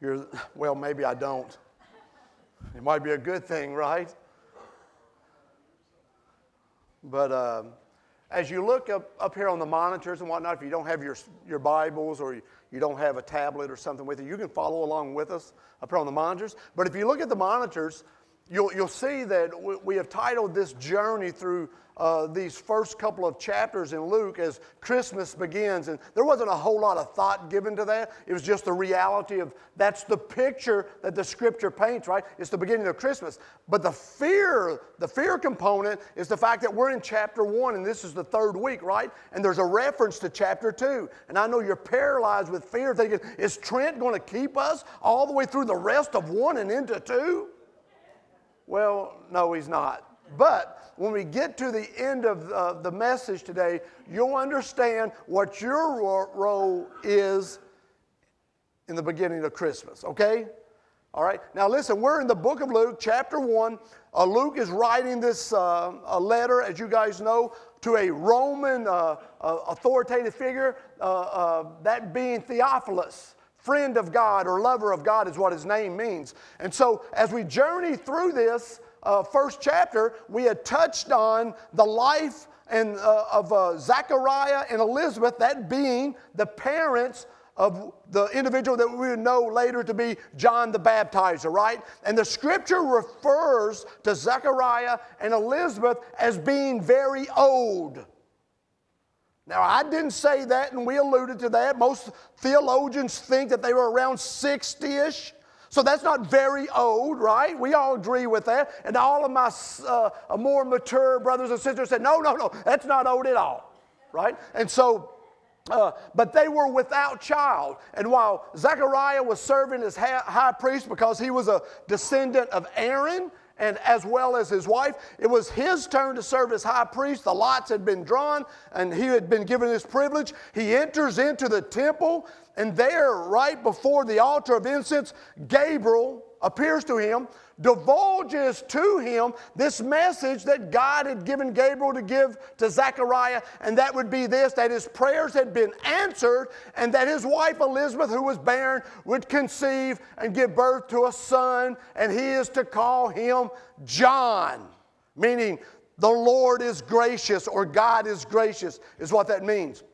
you're, well, maybe I don't. It might be a good thing, right? But um, as you look up, up here on the monitors and whatnot, if you don't have your, your Bibles or you, you don't have a tablet or something with you, you can follow along with us up here on the monitors. But if you look at the monitors, you'll, you'll see that we have titled this journey through uh, these first couple of chapters in Luke as Christmas begins. And there wasn't a whole lot of thought given to that. It was just the reality of that's the picture that the scripture paints, right? It's the beginning of Christmas. But the fear, the fear component is the fact that we're in chapter one and this is the third week, right? And there's a reference to chapter two. And I know you're paralyzed with fear thinking, is Trent going to keep us all the way through the rest of one and into two? Well, no, he's not. But when we get to the end of the, the message today, you'll understand what your role is in the beginning of Christmas, okay? All right. Now, listen, we're in the book of Luke, chapter 1. Uh, Luke is writing this uh, a letter, as you guys know, to a Roman uh, uh authoritative figure, uh, uh, that being Theophilus. Friend of God or lover of God is what his name means. And so, as we journey through this, uh, first chapter, we had touched on the life and, uh, of uh, Zechariah and Elizabeth, that being the parents of the individual that we would know later to be John the Baptizer, right? And the scripture refers to Zechariah and Elizabeth as being very old. Now, I didn't say that, and we alluded to that. Most theologians think that they were around 60 ish. So that's not very old, right? We all agree with that. And all of my uh, more mature brothers and sisters said, no, no, no, that's not old at all, right? And so, uh, but they were without child. And while Zechariah was serving as high priest because he was a descendant of Aaron, and as well as his wife. It was his turn to serve as high priest. The lots had been drawn, and he had been given this privilege. He enters into the temple, and there, right before the altar of incense, Gabriel appears to him, divulges to him this message that God had given Gabriel to give to Zechariah, and that would be this that his prayers had been answered, and that his wife Elizabeth, who was barren, would conceive and give birth to a son, and he is to call him John, meaning the Lord is gracious or God is gracious, is what that means.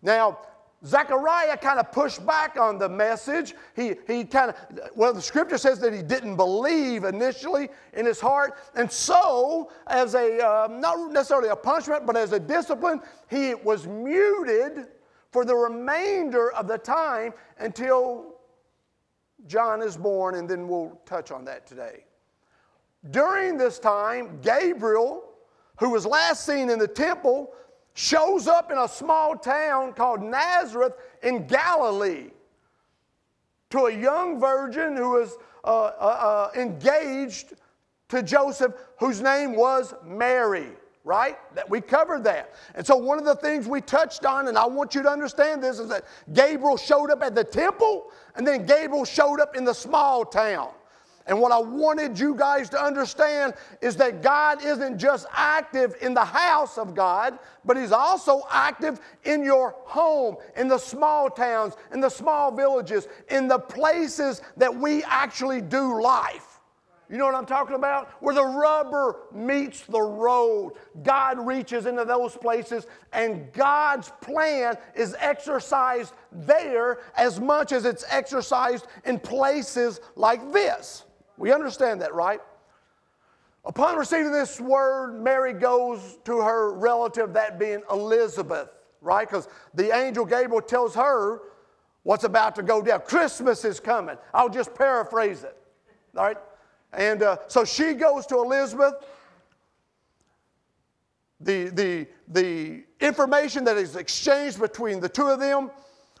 Now, Zechariah kind of pushed back on the message. He, he kind of, well, the scripture says that he didn't believe initially in his heart. And so, as a, uh, not necessarily a punishment, but as a discipline, he was muted for the remainder of the time until John is born, and then we'll touch on that today. During this time, Gabriel, who was last seen in the temple, shows up in a small town called Nazareth in Galilee to a young virgin who was uh, uh, uh, engaged to Joseph, whose name was Mary, right? That we covered that. And so one of the things we touched on, and I want you to understand this, is that Gabriel showed up at the temple, and then Gabriel showed up in the small town. And what I wanted you guys to understand is that God isn't just active in the house of God, but He's also active in your home, in the small towns, in the small villages, in the places that we actually do life. You know what I'm talking about? Where the rubber meets the road. God reaches into those places, and God's plan is exercised there as much as it's exercised in places like this. We understand that, right? Upon receiving this word, Mary goes to her relative, that being Elizabeth, right? Because the angel Gabriel tells her what's about to go down. Christmas is coming. I'll just paraphrase it, all right? And uh, so she goes to Elizabeth. The, the, the information that is exchanged between the two of them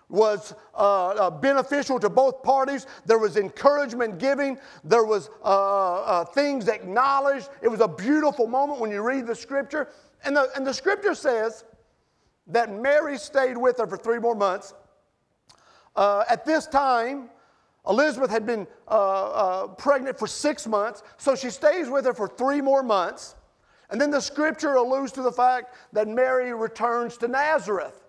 was uh, uh, beneficial to both parties. There was encouragement giving. There was uh, uh, things acknowledged. It was a beautiful moment when you read the scripture. And the, and the scripture says that Mary stayed with her for three more months. Uh, at this time, Elizabeth had been uh, pregnant for six months, so she stays with her for three more months. And then the scripture alludes to the fact that Mary returns to Nazareth.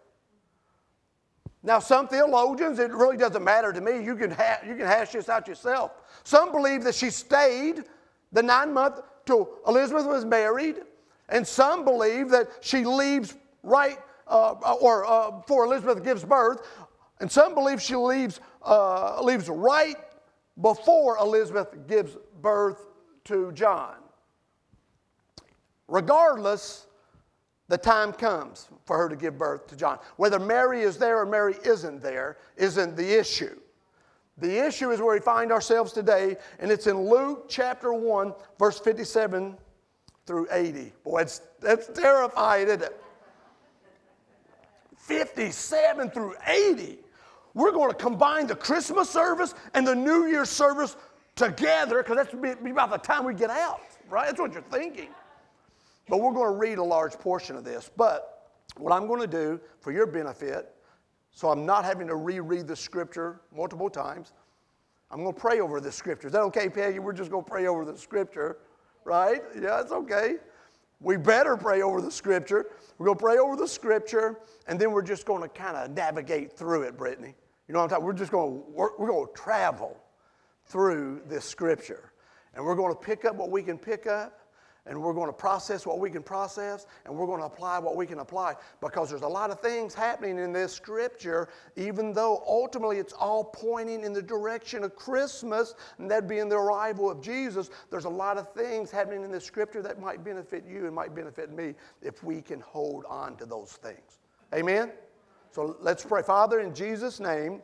Now, some theologians, it really doesn't matter to me. You can, ha- you can hash this out yourself. Some believe that she stayed the nine month till Elizabeth was married, and some believe that she leaves right uh, or uh, before Elizabeth gives birth, and some believe she leaves uh, leaves right before Elizabeth gives birth to John. Regardless, the time comes for her to give birth to John. Whether Mary is there or Mary isn't there isn't the issue. The issue is where we find ourselves today, and it's in Luke chapter 1, verse 57 through 80. Boy, that's, that's terrifying, isn't it? 57 through 80. We're going to combine the Christmas service and the New Year's service together because that's be about the time we get out, right? That's what you're thinking. But we're going to read a large portion of this. But what I'm going to do for your benefit, so I'm not having to reread the scripture multiple times, I'm going to pray over the scripture. Is that okay, Peggy? We're just going to pray over the scripture, right? Yeah, it's okay. We better pray over the scripture. We're going to pray over the scripture, and then we're just going to kind of navigate through it, Brittany. You know what I'm talking? We're just going to work, we're going to travel through this scripture, and we're going to pick up what we can pick up, and we're going to process what we can process and we're going to apply what we can apply. Because there's a lot of things happening in this scripture even though ultimately it's all pointing in the direction of christmas and that being the arrival of jesus there's a lot of things happening in this scripture that might benefit you and might benefit me if we can hold on to those things. Amen? So let's pray. Father in jesus name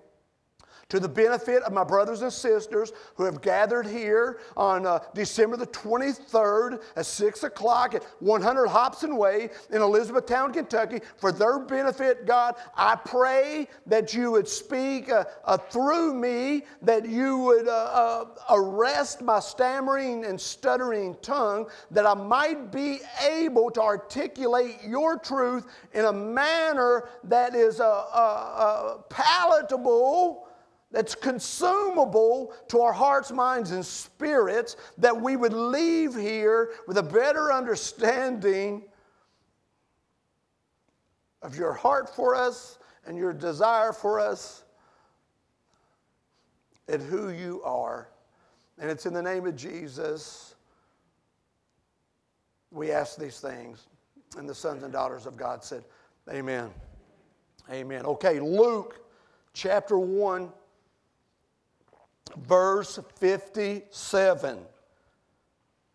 to the benefit of my brothers and sisters who have gathered here on uh, December the 23rd at 6 o'clock at 100 Hobson Way in Elizabethtown, Kentucky. For their benefit, God, I pray that you would speak uh, uh, through me, that you would uh, uh, arrest my stammering and stuttering tongue, that I might be able to articulate your truth in a manner that is uh, palatable that's consumable to our hearts, minds, and spirits, that we would leave here with a better understanding of your heart for us and your desire for us and who you are. And it's in the name of Jesus we ask these things. And the sons and daughters of God said, Amen. Amen. Okay, Luke chapter 1 verse 57.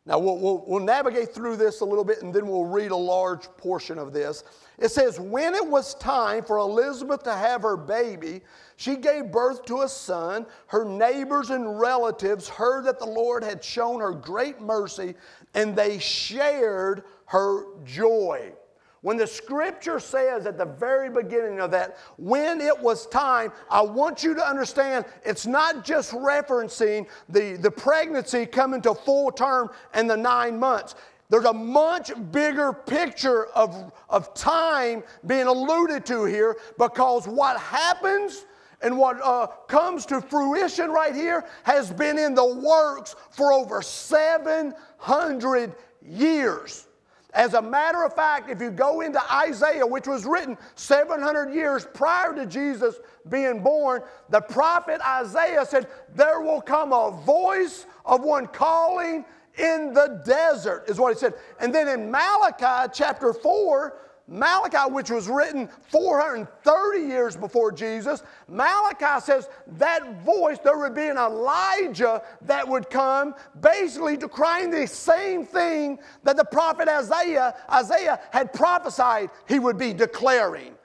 Now, we'll, we'll, we'll, navigate through this a little bit and then we'll read a large portion of this. It says, When it was time for Elizabeth to have her baby, she gave birth to a son. Her neighbors and relatives heard that the Lord had shown her great mercy and they shared her joy. When the scripture says at the very beginning of that, when it was time, I want you to understand it's not just referencing the, the pregnancy coming to full term and the nine months. There's a much bigger picture of, of time being alluded to here because what happens and what uh, comes to fruition right here has been in the works for over 700 years. As a matter of fact, if you go into Isaiah, which was written 700 years prior to Jesus being born, the prophet Isaiah said, There will come a voice of one calling in the desert, is what he said. And then in Malachi chapter 4, Malachi, which was written 430 years before Jesus, Malachi says that voice, there would be an Elijah that would come basically decrying the same thing that the prophet Isaiah, Isaiah had prophesied he would be declaring.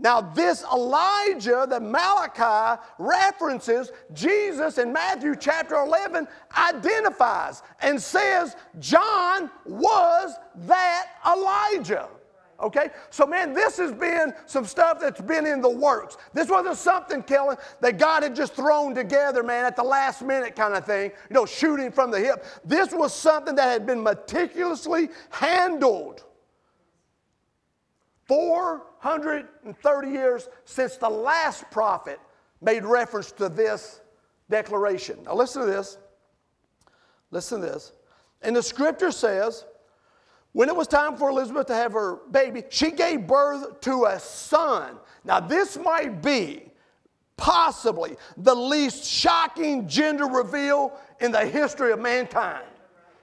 Now, this Elijah that Malachi references, Jesus in Matthew chapter 11 identifies and says John was that Elijah. Okay? So, man, this has been some stuff that's been in the works. This wasn't something, Kellen, that God had just thrown together, man, at the last minute kind of thing, you know, shooting from the hip. This was something that had been meticulously handled. 430 years since the last prophet made reference to this declaration. Now, listen to this. Listen to this. And the scripture says, when it was time for Elizabeth to have her baby, she gave birth to a son. Now, this might be possibly the least shocking gender reveal in the history of mankind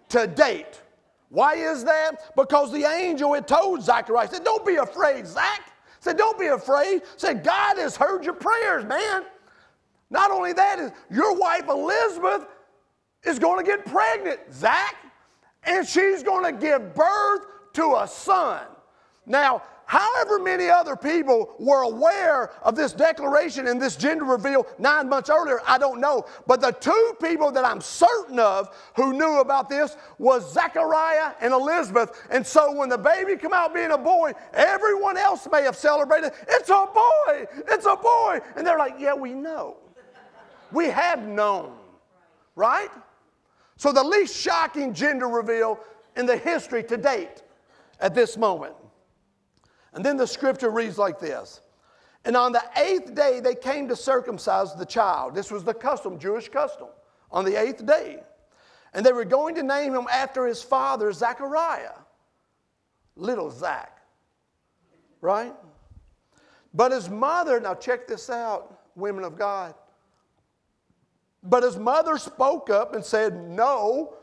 to date. Why is that? Because the angel had told Zachariah, said, Don't be afraid, Zach. Said, Don't be afraid. Said, God has heard your prayers, man. Not only that, is your wife Elizabeth is going to get pregnant, Zach, and she's going to give birth to a son. Now, however many other people were aware of this declaration and this gender reveal nine months earlier, I don't know. But the two people that I'm certain of who knew about this was Zechariah and Elizabeth. And so when the baby come out being a boy, everyone else may have celebrated, it's a boy, it's a boy. And they're like, yeah, we know. We have known, right? So the least shocking gender reveal in the history to date at this moment. And then the scripture reads like this And on the eighth day, they came to circumcise the child. This was the custom, Jewish custom, on the eighth day. And they were going to name him after his father, Zachariah. Little Zach, right? But his mother, now check this out, women of God. But his mother spoke up and said, No,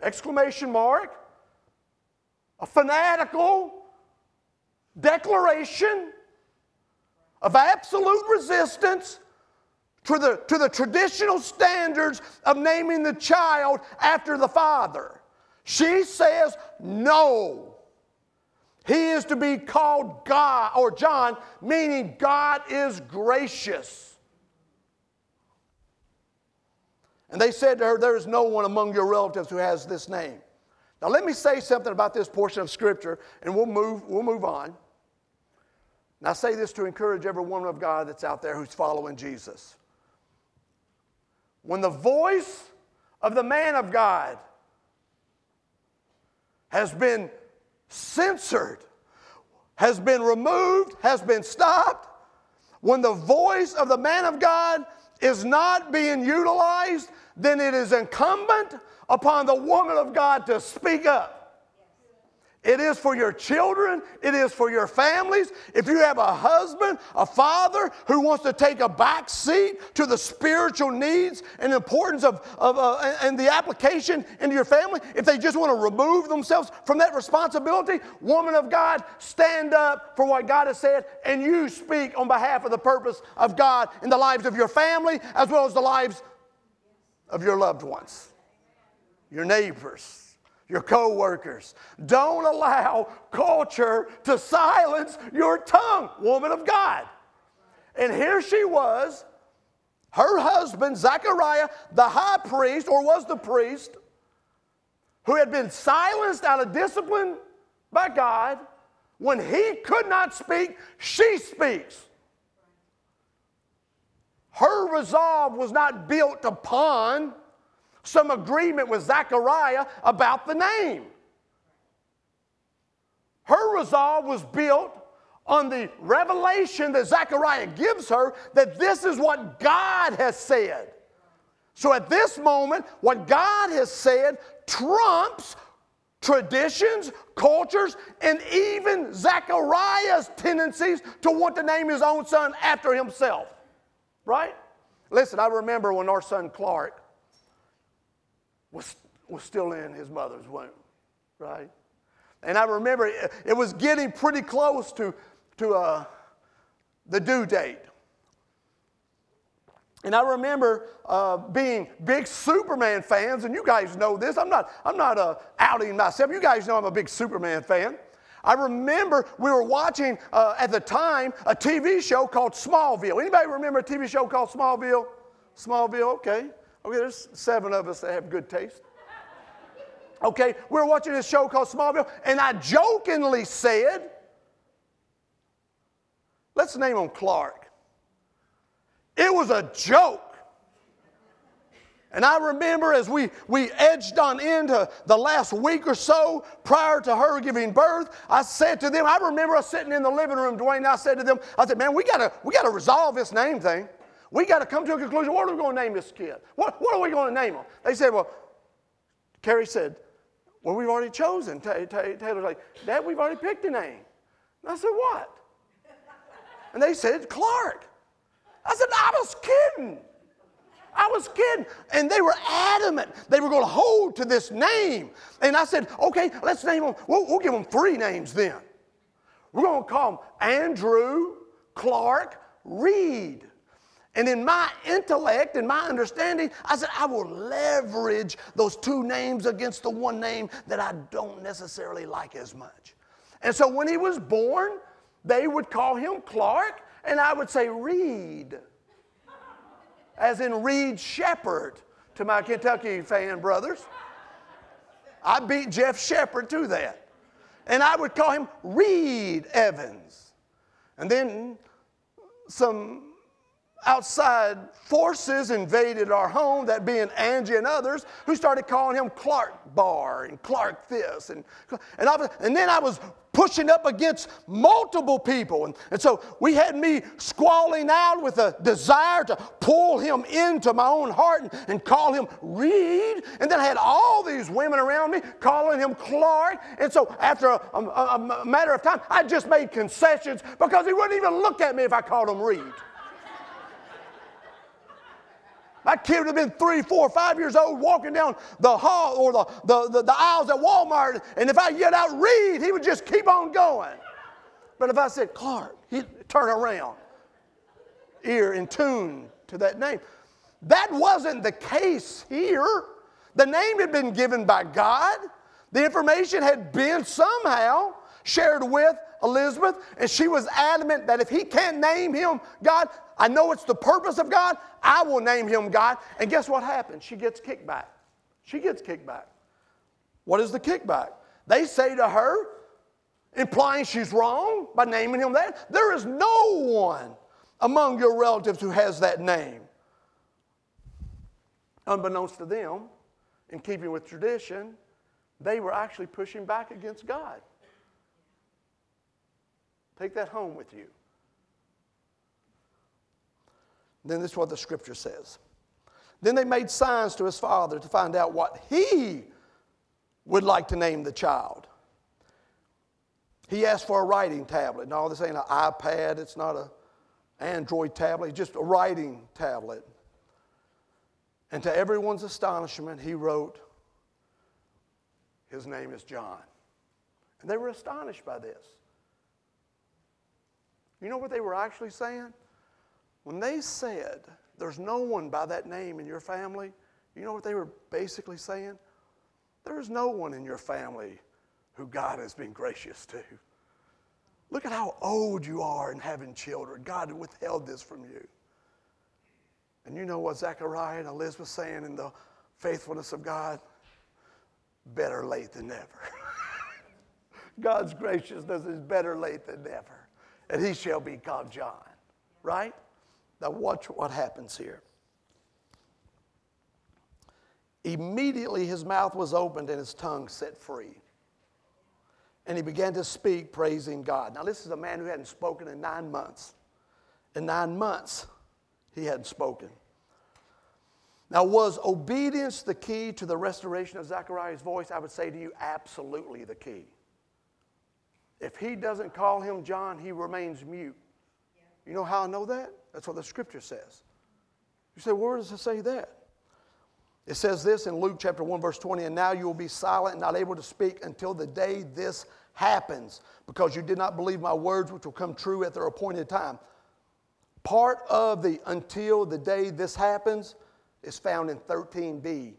exclamation mark, a fanatical, declaration of absolute resistance to the, to the traditional standards of naming the child after the father. She says, no. He is to be called God or John, meaning God is gracious. And they said to her, There is no one among your relatives who has this name. Now, let me say something about this portion of Scripture, and we'll move, we'll move on. And I say this to encourage every woman of God that's out there who's following Jesus. When the voice of the man of God has been censored, has been removed, has been stopped, when the voice of the man of God is not being utilized, then it is incumbent upon the woman of God to speak up. It is for your children. It is for your families. If you have a husband, a father who wants to take a back seat to the spiritual needs and importance of, of uh, and the application into your family, if they just want to remove themselves from that responsibility, woman of God, stand up for what God has said and you speak on behalf of the purpose of God in the lives of your family as well as the lives of your loved ones, your neighbors your co-workers. Don't allow culture to silence your tongue, woman of God. And here she was, her husband, Zechariah, the high priest, or was the priest, who had been silenced out of discipline by God. When he could not speak, she speaks. Her resolve was not built upon some agreement with Zechariah about the name. Her resolve was built on the revelation that Zechariah gives her that this is what God has said. So at this moment, what God has said trumps traditions, cultures, and even Zechariah's tendencies to want to name his own son after himself. Right? Listen, I remember when our son Clark was, was still in his mother's womb, right? And I remember it, it was getting pretty close to, to uh, the due date. And I remember uh, being big Superman fans, and you guys know this. I'm not, I'm not uh, outing myself. You guys know I'm a big Superman fan. I remember we were watching uh, at the time a TV show called Smallville. Anybody remember a TV show called Smallville? Smallville, okay. Okay, there's seven of us that have good taste. Okay, we were watching this show called Smallville, and I jokingly said, let's name him Clark. It was a joke. And I remember as we, we edged on into the last week or so prior to her giving birth, I said to them, I remember us sitting in the living room, Dwayne, and I said to them, I said, man, we gotta, we gotta resolve this name thing. We got to come to a conclusion. What are we going to name this kid? What, what are we going to name him? They said, well, Carrie said, Well, we've already chosen. Taylor's like, Dad, we've already picked a name. And I said, What? And they said, Clark. I said, I was kidding. I was kidding. And they were adamant. They were going to hold to this name. And I said, okay, let's name them. We'll, we'll give them three names then. We're going to call them Andrew, Clark, Reed. And in my intellect and my understanding, I said, I will leverage those two names against the one name that I don't necessarily like as much. And so when he was born, they would call him Clark, and I would say Reed as in Reed Sheppard to my Kentucky fan brothers. I beat Jeff Sheppard to that. And I would call him Reed Evans. And then some outside forces invaded our home, that being Angie and others, who started calling him Clark Bar and Clark this. And, and, I, and then I was pushing up against multiple people. And, and so we had me squalling out with a desire to pull him into my own heart and, and call him Reed. And then I had all these women around me calling him Clark. And so after a, a, a matter of time, I just made concessions because he wouldn't even look at me if I called him Reed. My kid would have been three, four, five years old walking down the hall or the, the, the, the aisles at Walmart, and if I yelled out, Reed, he would just keep on going. But if I said, Clark, he'd turn around, ear in tune to that name. That wasn't the case here. The name had been given by God, the information had been somehow shared with Elizabeth, and she was adamant that if he can't name him God, I know it's the purpose of God, I will name him God. And guess what happens? She gets kickback. She gets kickback. What is the kickback? They say to her, implying she's wrong by naming him that, there is no one among your relatives who has that name. Unbeknownst to them, in keeping with tradition, they were actually pushing back against God. Take that home with you. Then this is what the scripture says. Then they made signs to his father to find out what he would like to name the child. He asked for a writing tablet. No, this ain't an iPad, it's not an Android tablet, it's just a writing tablet. And to everyone's astonishment, he wrote, His name is John. And they were astonished by this. You know what they were actually saying? When they said, There's no one by that name in your family, you know what they were basically saying? There is no one in your family who God has been gracious to. Look at how old you are in having children. God withheld this from you. And you know what Zechariah and Elizabeth saying in the faithfulness of God? Better late than never. God's graciousness is better late than never. And he shall be called John. Right? Now, watch what happens here. Immediately his mouth was opened and his tongue set free. And he began to speak, praising God. Now, this is a man who hadn't spoken in nine months. In nine months, he hadn't spoken. Now, was obedience the key to the restoration of Zechariah's voice? I would say to you, absolutely the key. If he doesn't call him John, he remains mute. You know how I know that? That's what the scripture says. You say, where does it say that? It says this in Luke chapter 1, verse 20, and now you will be silent and not able to speak until the day this happens, because you did not believe my words, which will come true at their appointed time. Part of the until the day this happens is found in 13b.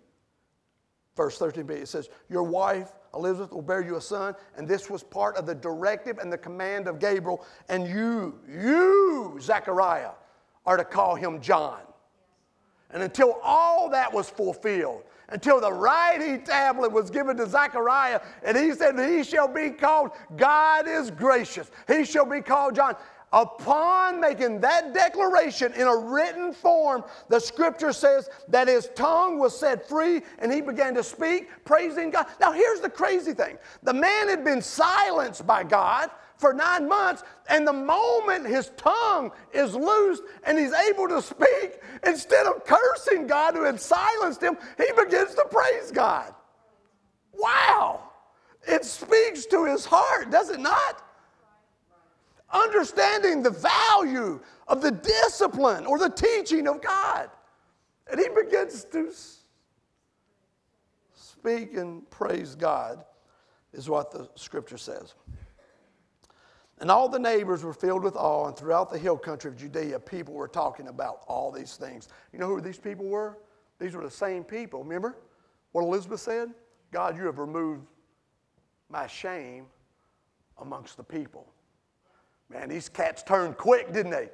Verse 13b, it says, Your wife Elizabeth will bear you a son. And this was part of the directive and the command of Gabriel. And you, you, Zechariah, are to call him John. And until all that was fulfilled, until the writing tablet was given to Zechariah, and he said, He shall be called God is gracious. He shall be called John. Upon making that declaration in a written form, the scripture says that his tongue was set free and he began to speak, praising God. Now, here's the crazy thing the man had been silenced by God for nine months, and the moment his tongue is loosed and he's able to speak, instead of cursing God who had silenced him, he begins to praise God. Wow! It speaks to his heart, does it not? Understanding the value of the discipline or the teaching of God. And he begins to speak and praise God, is what the scripture says. And all the neighbors were filled with awe, and throughout the hill country of Judea, people were talking about all these things. You know who these people were? These were the same people. Remember what Elizabeth said? God, you have removed my shame amongst the people. Man, these cats turned quick, didn't they?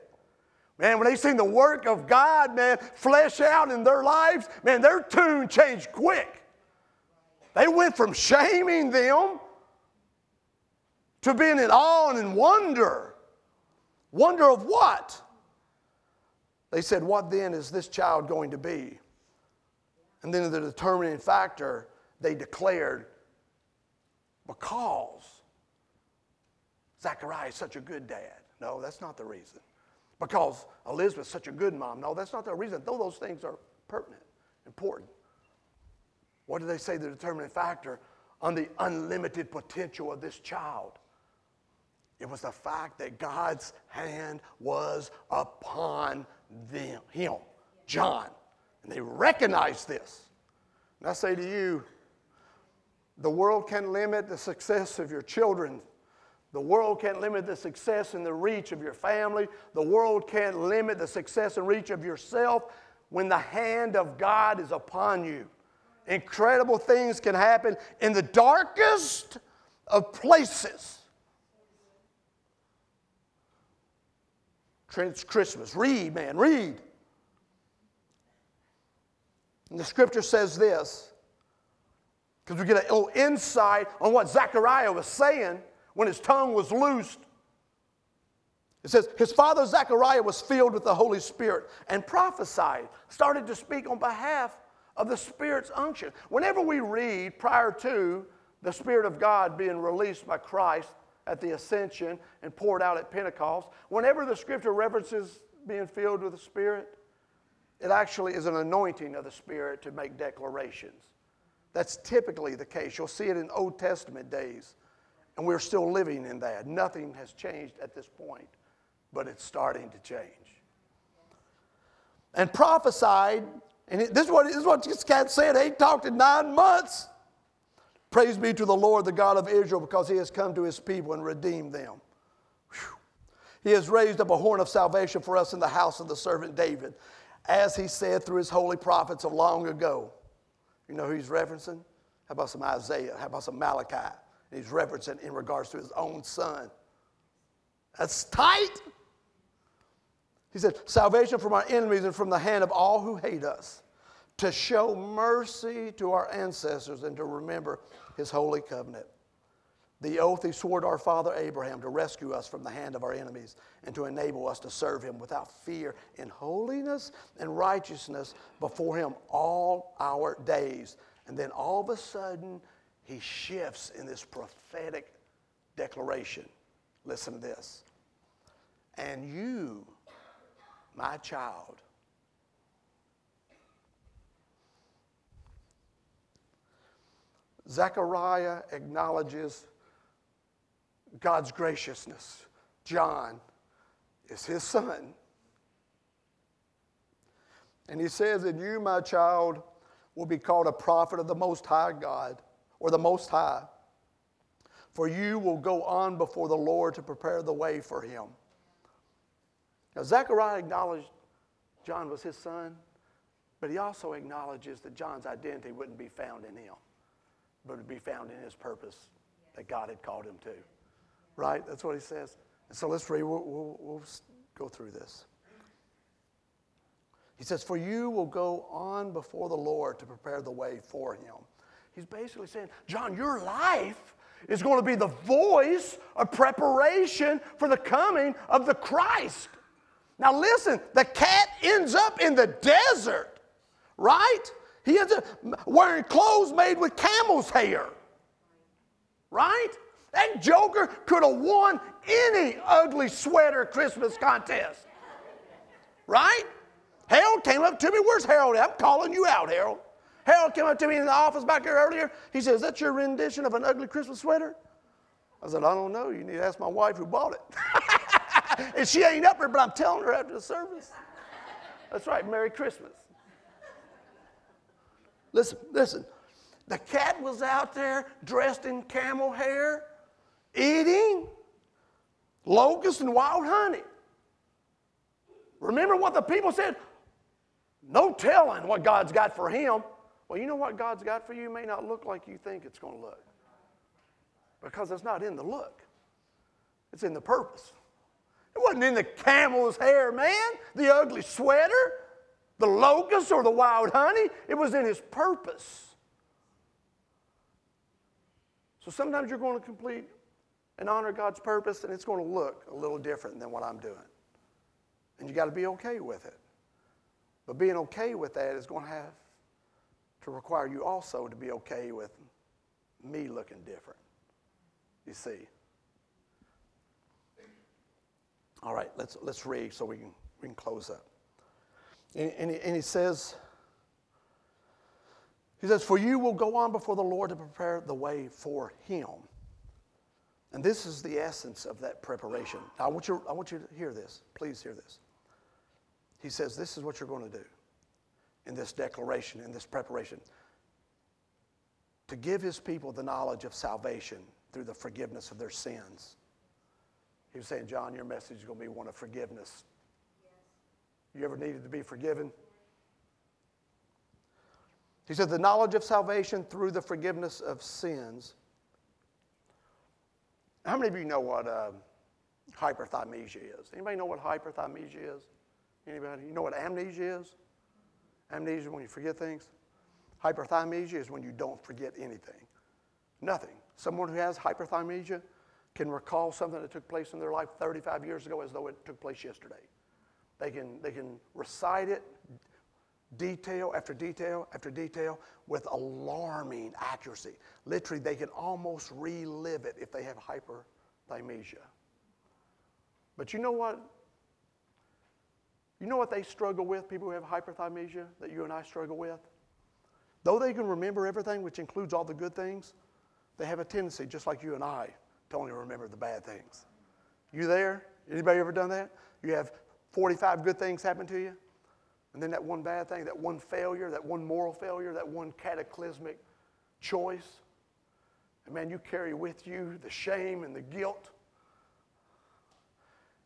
Man, when they seen the work of God, man, flesh out in their lives, man, their tune changed quick. They went from shaming them to being in awe and in wonder. Wonder of what? They said, What then is this child going to be? And then the determining factor, they declared, because Zachariah is such a good dad. No, that's not the reason. Because Elizabeth's such a good mom. No, that's not the reason, though those things are pertinent, important. What do they say the determining factor on the unlimited potential of this child? It was the fact that God's hand was upon them, him, John. And they recognized this. And I say to you, the world can limit the success of your children. The world can't limit the success and the reach of your family. The world can't limit the success and reach of yourself when the hand of God is upon you. Incredible things can happen in the darkest of places. It's Christmas. Read, man, read. And the scripture says this, because we get a little insight on what Zechariah was saying when his tongue was loosed. It says, His father Zechariah was filled with the Holy Spirit and prophesied, started to speak on behalf of the Spirit's unction. Whenever we read prior to the Spirit of God being released by Christ, at the ascension and poured out at Pentecost. Whenever the scripture references being filled with the Spirit, it actually is an anointing of the Spirit to make declarations. That's typically the case. You'll see it in Old Testament days, and we're still living in that. Nothing has changed at this point, but it's starting to change. And prophesied, and this is what, this is what this cat said. He talked in nine months. Praise be to the Lord, the God of Israel, because he has come to his people and redeemed them. Whew. He has raised up a horn of salvation for us in the house of the servant David, as he said through his holy prophets of long ago. You know who he's referencing? How about some Isaiah? How about some Malachi? He's referencing in regards to his own son. That's tight. He said, Salvation from our enemies and from the hand of all who hate us to show mercy to our ancestors and to remember his holy covenant. The oath he swore to our father Abraham to rescue us from the hand of our enemies and to enable us to serve him without fear in holiness and righteousness before him all our days. And then all of a sudden, he shifts in this prophetic declaration. Listen to this. And you, my child, Zechariah acknowledges God's graciousness. John is his son. And he says, And you, my child, will be called a prophet of the Most High God, or the Most High. For you will go on before the Lord to prepare the way for him. Now, Zechariah acknowledged John was his son, but he also acknowledges that John's identity wouldn't be found in him but to be found in his purpose that God had called him to. Right? That's what he says. And so let's read, we'll, we'll, we'll go through this. He says, For you will go on before the Lord to prepare the way for him. He's basically saying, John, your life is going to be the voice of preparation for the coming of the Christ. Now, listen, the cat ends up in the desert, right? He ends up wearing clothes made with camel's hair. Right? That joker could have won any ugly sweater Christmas contest. Right? Harold came up to me. Where's Harold? I'm calling you out, Harold. Harold came up to me in the office back here earlier. He says, Is that your rendition of an ugly Christmas sweater? I said, I don't know. You need to ask my wife who bought it. and she ain't up here, but I'm telling her after the service. That's right, Merry Christmas. Listen, listen. The cat was out there dressed in camel hair, eating locusts and wild honey. Remember what the people said? No telling what God's got for him. Well, you know what God's got for you may not look like you think it's going to look. Because it's not in the look, it's in the purpose. It wasn't in the camel's hair, man, the ugly sweater, the locust, or the wild honey. It was in his purpose. So sometimes you're going to complete and honor God's purpose, and it's going to look a little different than what I'm doing. And you got to be okay with it. But being okay with that is going to have to require you also to be okay with me looking different. You see. All right, let's, let's read so we can, we can close up. And, and, he, and he says, he says, For you will go on before the Lord to prepare the way for him. And this is the essence of that preparation. Now, I want you, I want you to hear this. Please hear this. He says, This is what you're going to do in this declaration, in this preparation. To give his people the knowledge of salvation through the forgiveness of their sins. He was saying, John, your message is going to be one of forgiveness. You ever needed to be forgiven? He said, the knowledge of salvation through the forgiveness of sins. How many of you know what uh, hyperthymesia is? Anybody know what hyperthymesia is? Anybody? You know what amnesia is? Amnesia is when you forget things. Hyperthymesia is when you don't forget anything. Nothing. Someone who has hyperthymesia can recall something that took place in their life 35 years ago as though it took place yesterday. They can, they can recite it detail after detail after detail with alarming accuracy. Literally, they can almost relive it if they have hyperthymesia. But you know what? You know what they struggle with, people who have hyperthymesia, that you and I struggle with? Though they can remember everything, which includes all the good things, they have a tendency, just like you and I, to only remember the bad things. You there? Anybody ever done that? You have 45 good things happen to you, and then that one bad thing, that one failure, that one moral failure, that one cataclysmic choice. And man, you carry with you the shame and the guilt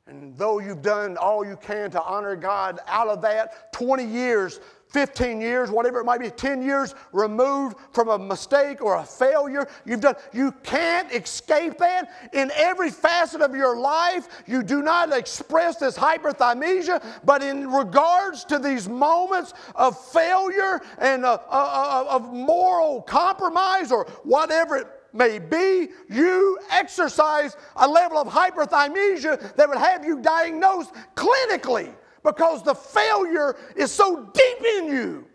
and though you've done all you can to honor God out of that, 20 years, 15 years, whatever it might be, 10 years removed from a mistake or a failure you've done, you can't escape that. In every facet of your life, you do not express this hyperthymesia, but in regards to these moments of failure and uh, uh, uh of moral compromise or whatever it may be, you exercise a level of hyperthymesia that would have you diagnosed clinically because the failure is so deep in you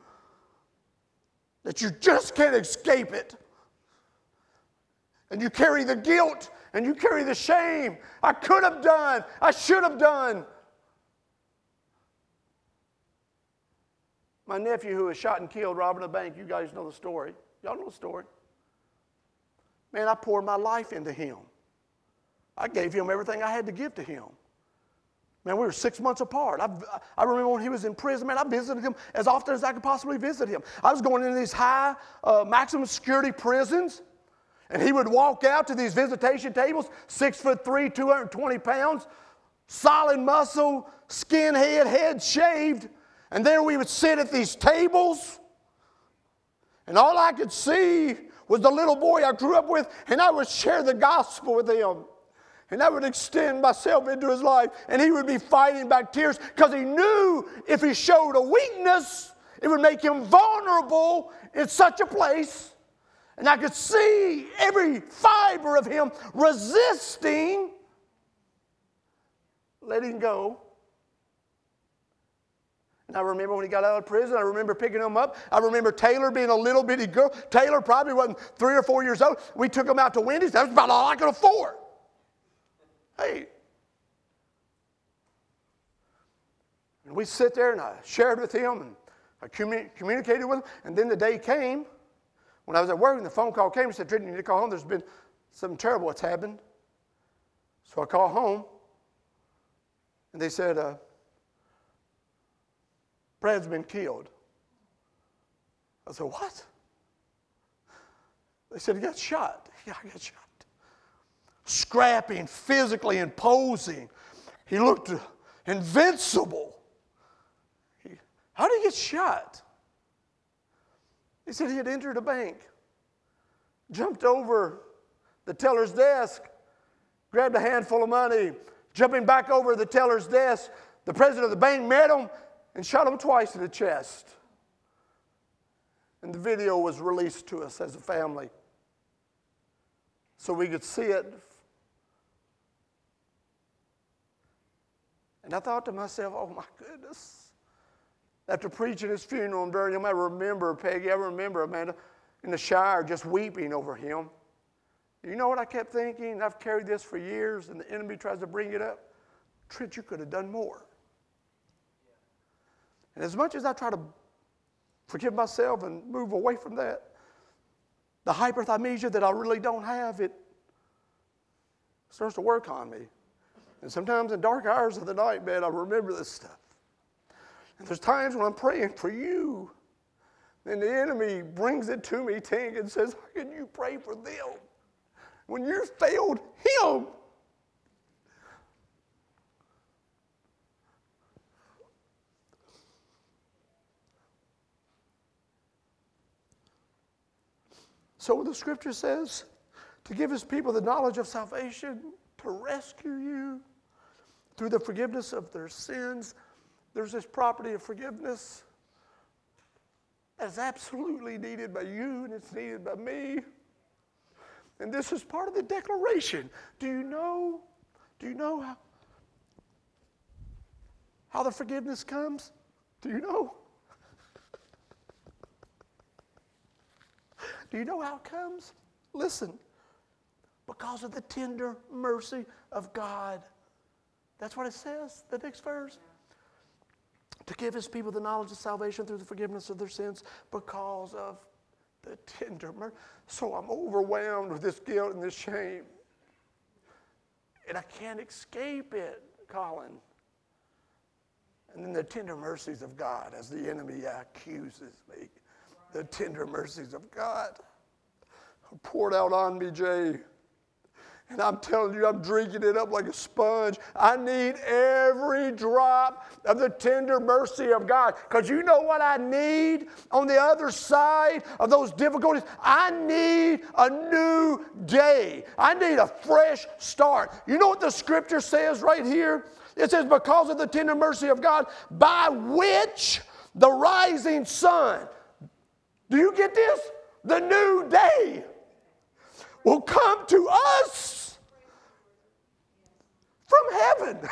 that you just can't escape it. And you carry the guilt and you carry the shame. I could have done, I should have done. My nephew, who was shot and killed robbing a bank, you guys know the story. Y'all know the story. Man, I poured my life into him. I gave him everything I had to give to him. Man, we were six months apart. I, I remember when he was in prison, man, I visited him as often as I could possibly visit him. I was going into these high uh, maximum security prisons, and he would walk out to these visitation tables, six foot three, 220 pounds, solid muscle, skinhead, head shaved, and there we would sit at these tables, and all I could see was the little boy I grew up with, and I would share the gospel with him. And I would extend myself into his life, and he would be fighting back tears because he knew if he showed a weakness, it would make him vulnerable in such a place. And I could see every fiber of him resisting letting go and I remember when he got out of prison, I remember picking him up. I remember Taylor being a little bitty girl. Taylor probably wasn't three or four years old. We took him out to Wendy's. That was about all I could afford. Hey. And we sit there and I shared with him and I commu- communicated with him. and then the day came when I was at work, and the phone call came and said, Trinity, you need to call home. There's been something terrible that's happened. So I called home, and they said, uh, Brad's been killed. I said, What? They said he got shot. Yeah, I got shot. Scrapping, physically imposing. He looked invincible. He, how did he get shot? He said he had entered a bank, jumped over the teller's desk, grabbed a handful of money, jumping back over the teller's desk. The president of the bank met him and shot him twice in the chest. And the video was released to us as a family so we could see it. And I thought to myself, oh my goodness. After preaching his funeral and him, I remember Peggy, I remember Amanda in the shower just weeping over him. You know what I kept thinking? I've carried this for years, and the enemy tries to bring it up. Trent, you could have done more. And as much as I try to forgive myself and move away from that, the hyperthymesia that I really don't have, it starts to work on me. And sometimes in dark hours of the night, man, I remember this stuff. And there's times when I'm praying for you, and the enemy brings it to me, Tink, and says, How can you pray for them when you failed him? So the scripture says to give his people the knowledge of salvation, to rescue you through the forgiveness of their sins. There's this property of forgiveness that's absolutely needed by you and it's needed by me. And this is part of the declaration. Do you know? Do you know how, how the forgiveness comes? Do you know? Do you know how it comes? Listen, because of the tender mercy of God. That's what it says, the next verse. To give his people the knowledge of salvation through the forgiveness of their sins because of the tender mercy. So I'm overwhelmed with this guilt and this shame. And I can't escape it, Colin. And then the tender mercies of God as the enemy accuses me the tender mercies of God poured out on me, Jay. And I'm telling you, I'm drinking it up like a sponge. I need every drop of the tender mercy of God. Because you know what I need on the other side of those difficulties? I need a new day. I need a fresh start. You know what the scripture says right here? It says, Because of the tender mercy of God, by which the rising sun do you get this? The new day will come to us from heaven.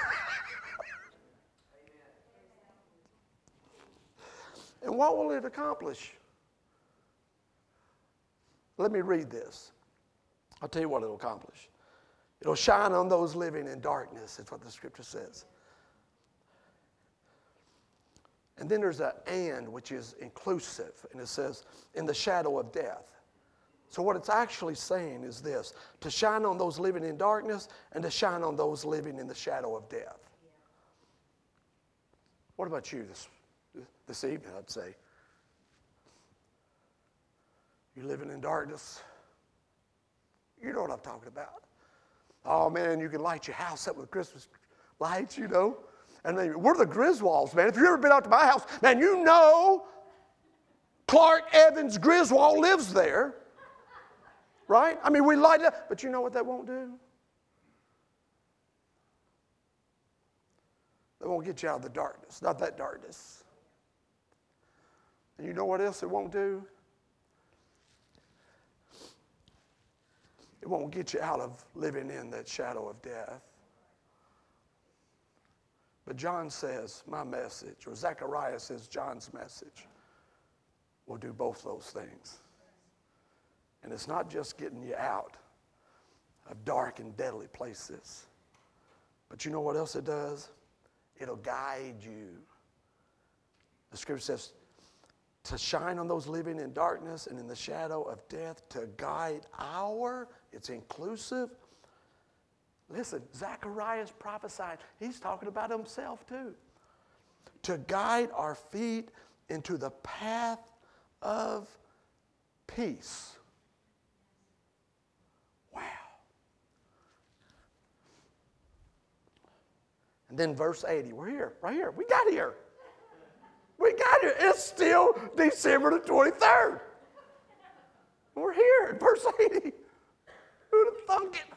and what will it accomplish? Let me read this. I'll tell you what it'll accomplish. It'll shine on those living in darkness, is what the scripture says. And then there's an and, which is inclusive, and it says, in the shadow of death. So, what it's actually saying is this to shine on those living in darkness and to shine on those living in the shadow of death. What about you this, this evening, I'd say? You're living in darkness? You know what I'm talking about. Oh man, you can light your house up with Christmas lights, you know. And we're the Griswolds, man. If you've ever been out to my house, man, you know Clark Evans Griswold lives there. Right? I mean, we light it up, but you know what that won't do? That won't get you out of the darkness, not that darkness. And you know what else it won't do? It won't get you out of living in that shadow of death. But John says, my message, or Zechariah says, John's message will do both those things. And it's not just getting you out of dark and deadly places, but you know what else it does? It'll guide you. The scripture says, to shine on those living in darkness and in the shadow of death, to guide our, it's inclusive. Listen, Zacharias prophesied, he's talking about himself too. To guide our feet into the path of peace. Then verse 80, we're here, right here. We got here. We got here. It's still December the 23rd. We're here at verse 80. Who'd have thunk it?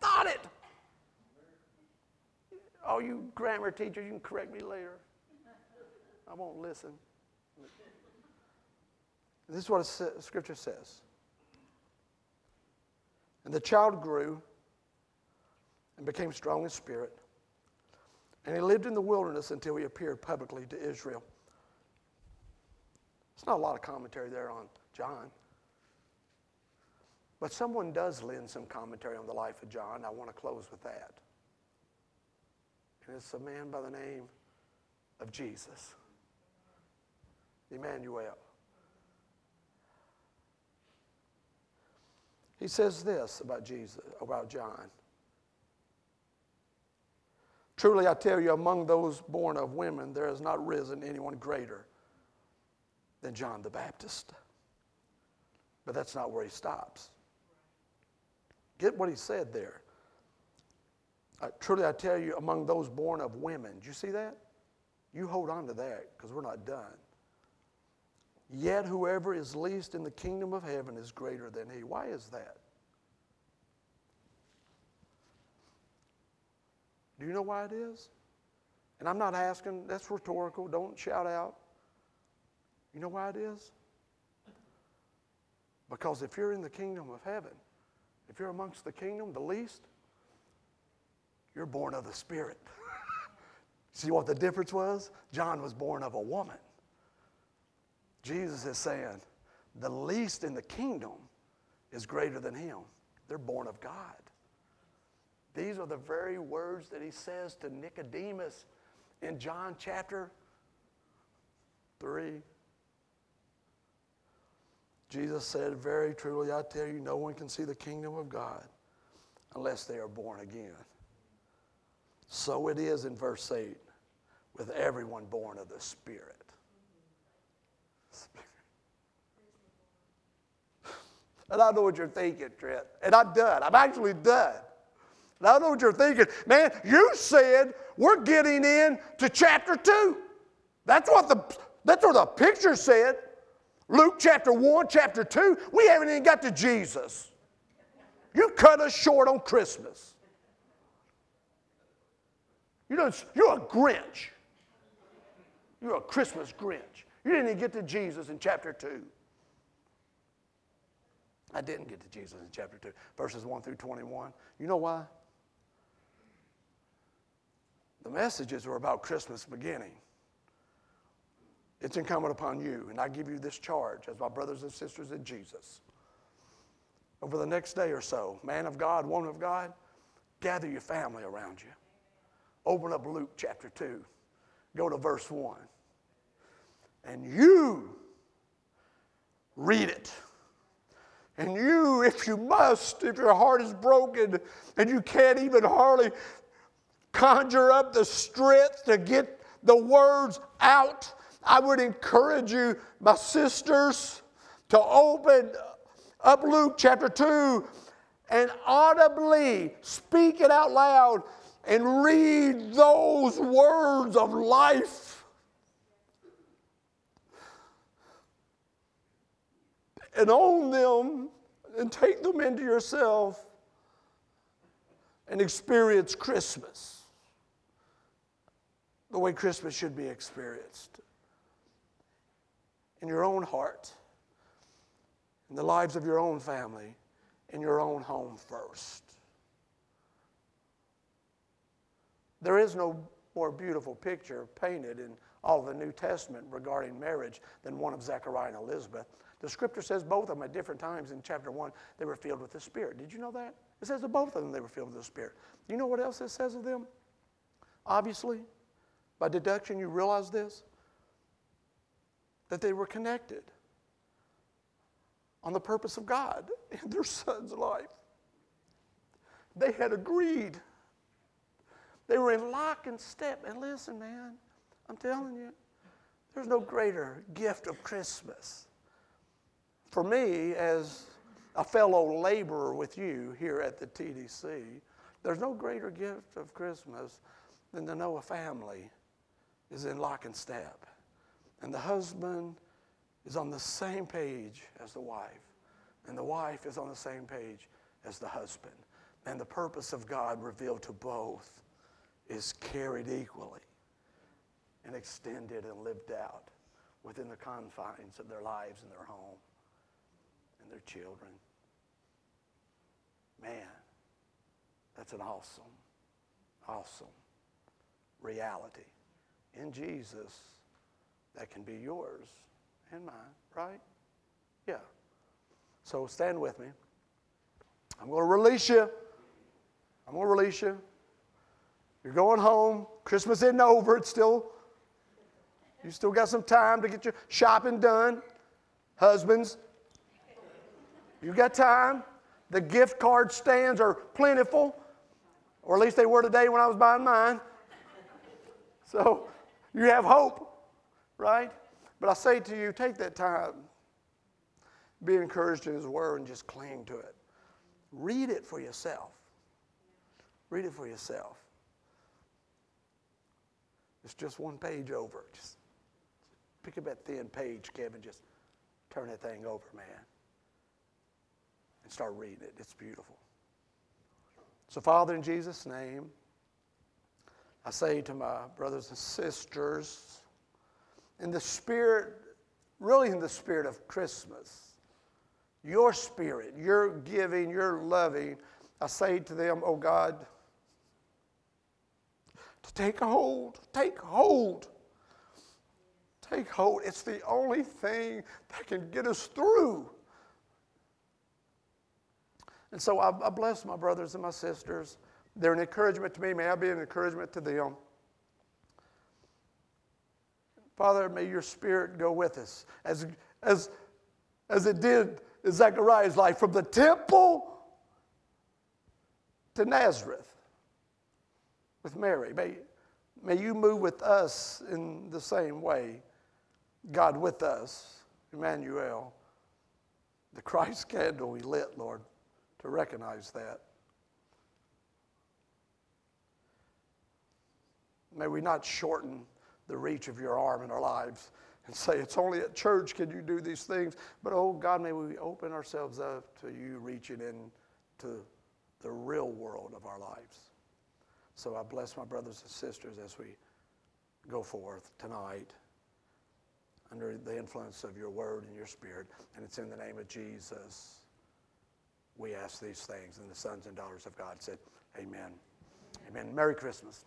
Thought it. Oh, you grammar teachers, you can correct me later. I won't listen. This is what scripture says. And the child grew and became strong in spirit. And he lived in the wilderness until he appeared publicly to Israel. It's not a lot of commentary there on John. But someone does lend some commentary on the life of John. I want to close with that. And it's a man by the name of Jesus, Emmanuel. He says this about Jesus, about John. Truly, I tell you, among those born of women, there has not risen anyone greater than John the Baptist. But that's not where he stops. Get what he said there. Uh, truly, I tell you, among those born of women, do you see that? You hold on to that because we're not done. Yet whoever is least in the kingdom of heaven is greater than he. Why is that? Do you know why it is? And I'm not asking, that's rhetorical, don't shout out. You know why it is? Because if you're in the kingdom of heaven, if you're amongst the kingdom, the least, you're born of the Spirit. See what the difference was? John was born of a woman. Jesus is saying, the least in the kingdom is greater than him. They're born of God. These are the very words that he says to Nicodemus in John chapter 3. Jesus said, Very truly, I tell you, no one can see the kingdom of God unless they are born again. So it is in verse 8 with everyone born of the Spirit. And I know what you're thinking, Trent. And I'm done. I'm actually done. And I don't know what you're thinking. Man, you said we're getting in to chapter 2. That's what the, that's what the picture said. Luke chapter 1, chapter 2. We haven't even got to Jesus. You cut us short on Christmas. You know, you're a Grinch. You're a Christmas Grinch. You didn't even get to Jesus in chapter 2. I didn't get to Jesus in chapter 2, verses 1 through 21. You know why? The messages are about Christmas beginning. It's incumbent upon you, and I give you this charge as my brothers and sisters in Jesus. Over the next day or so, man of God, woman of God, gather your family around you. Open up Luke chapter 2, go to verse 1. And you read it. And you, if you must, if your heart is broken and you can't even hardly conjure up the strength to get the words out, I would encourage you, my sisters, to open up Luke chapter 2 and audibly speak it out loud and read those words of life. And own them and take them into yourself and experience Christmas the way Christmas should be experienced in your own heart, in the lives of your own family, in your own home first. There is no more beautiful picture painted in all the New Testament regarding marriage than one of Zechariah and Elizabeth. The scripture says both of them at different times in chapter 1 they were filled with the Spirit. Did you know that? It says of both of them they were filled with the Spirit. Do you know what else it says of them? Obviously, by deduction, you realize this that they were connected on the purpose of God in their son's life. They had agreed. They were in lock and step. And listen, man, I'm telling you, there's no greater gift of Christmas. For me, as a fellow laborer with you here at the TDC, there's no greater gift of Christmas than to know a family is in lock and step. And the husband is on the same page as the wife, and the wife is on the same page as the husband. And the purpose of God revealed to both is carried equally and extended and lived out within the confines of their lives and their home and their children. Man, that's an awesome, awesome reality. In Jesus, that can be yours and mine, right? Yeah. So stand with me. I'm going to release you. I'm going to release you. You're going home. Christmas isn't over. It's still, you still got some time to get your shopping done. Husbands, you got time. The gift card stands are plentiful, or at least they were today when I was buying mine. So you have hope, right? But I say to you, take that time, be encouraged in His Word, and just cling to it. Read it for yourself. Read it for yourself. It's just one page over. Just pick up that thin page, Kevin. Just turn that thing over, man. And start reading it. It's beautiful. So, Father, in Jesus' name, I say to my brothers and sisters, in the spirit, really in the spirit of Christmas, your spirit, your giving, your loving, I say to them, oh God, to take hold, take hold, take hold. It's the only thing that can get us through. And so I, I bless my brothers and my sisters. They're an encouragement to me. May I be an encouragement to them. Father, may your spirit go with us as, as, as it did in Zechariah's life from the temple to Nazareth with Mary. May, may you move with us in the same way. God with us, Emmanuel, the Christ candle we lit, Lord, to recognize that. May we not shorten the reach of your arm in our lives and say, it's only at church can you do these things. But oh God, may we open ourselves up to you reaching into the real world of our lives. So I bless my brothers and sisters as we go forth tonight under the influence of your word and your spirit. And it's in the name of Jesus we ask these things. And the sons and daughters of God said, Amen. Amen. Merry Christmas.